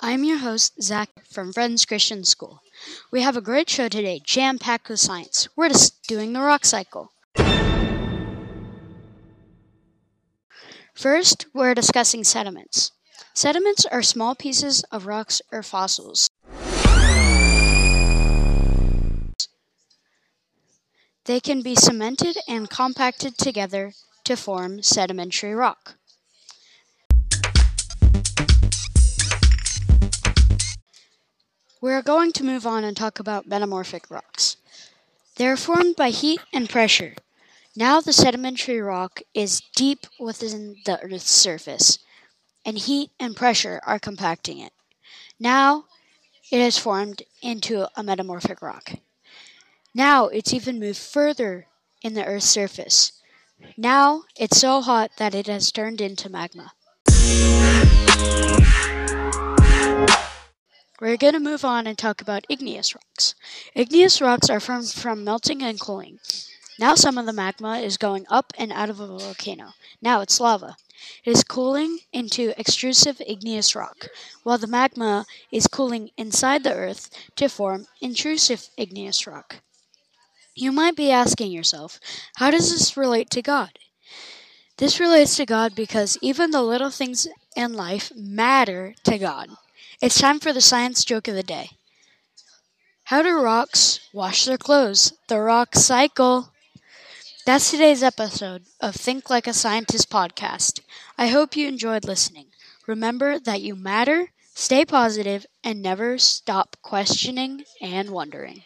I'm your host, Zach from Friends Christian School. We have a great show today, jam packed with science. We're just doing the rock cycle. First, we're discussing sediments. Sediments are small pieces of rocks or fossils. They can be cemented and compacted together to form sedimentary rock. We're going to move on and talk about metamorphic rocks. They are formed by heat and pressure. Now the sedimentary rock is deep within the Earth's surface, and heat and pressure are compacting it. Now it has formed into a metamorphic rock. Now it's even moved further in the Earth's surface. Now it's so hot that it has turned into magma. We're going to move on and talk about igneous rocks. Igneous rocks are formed from melting and cooling. Now some of the magma is going up and out of a volcano. Now it's lava. It is cooling into extrusive igneous rock, while the magma is cooling inside the earth to form intrusive igneous rock. You might be asking yourself, how does this relate to God? This relates to God because even the little things in life matter to God. It's time for the science joke of the day. How do rocks wash their clothes? The rock cycle. That's today's episode of Think Like a Scientist podcast. I hope you enjoyed listening. Remember that you matter, stay positive, and never stop questioning and wondering.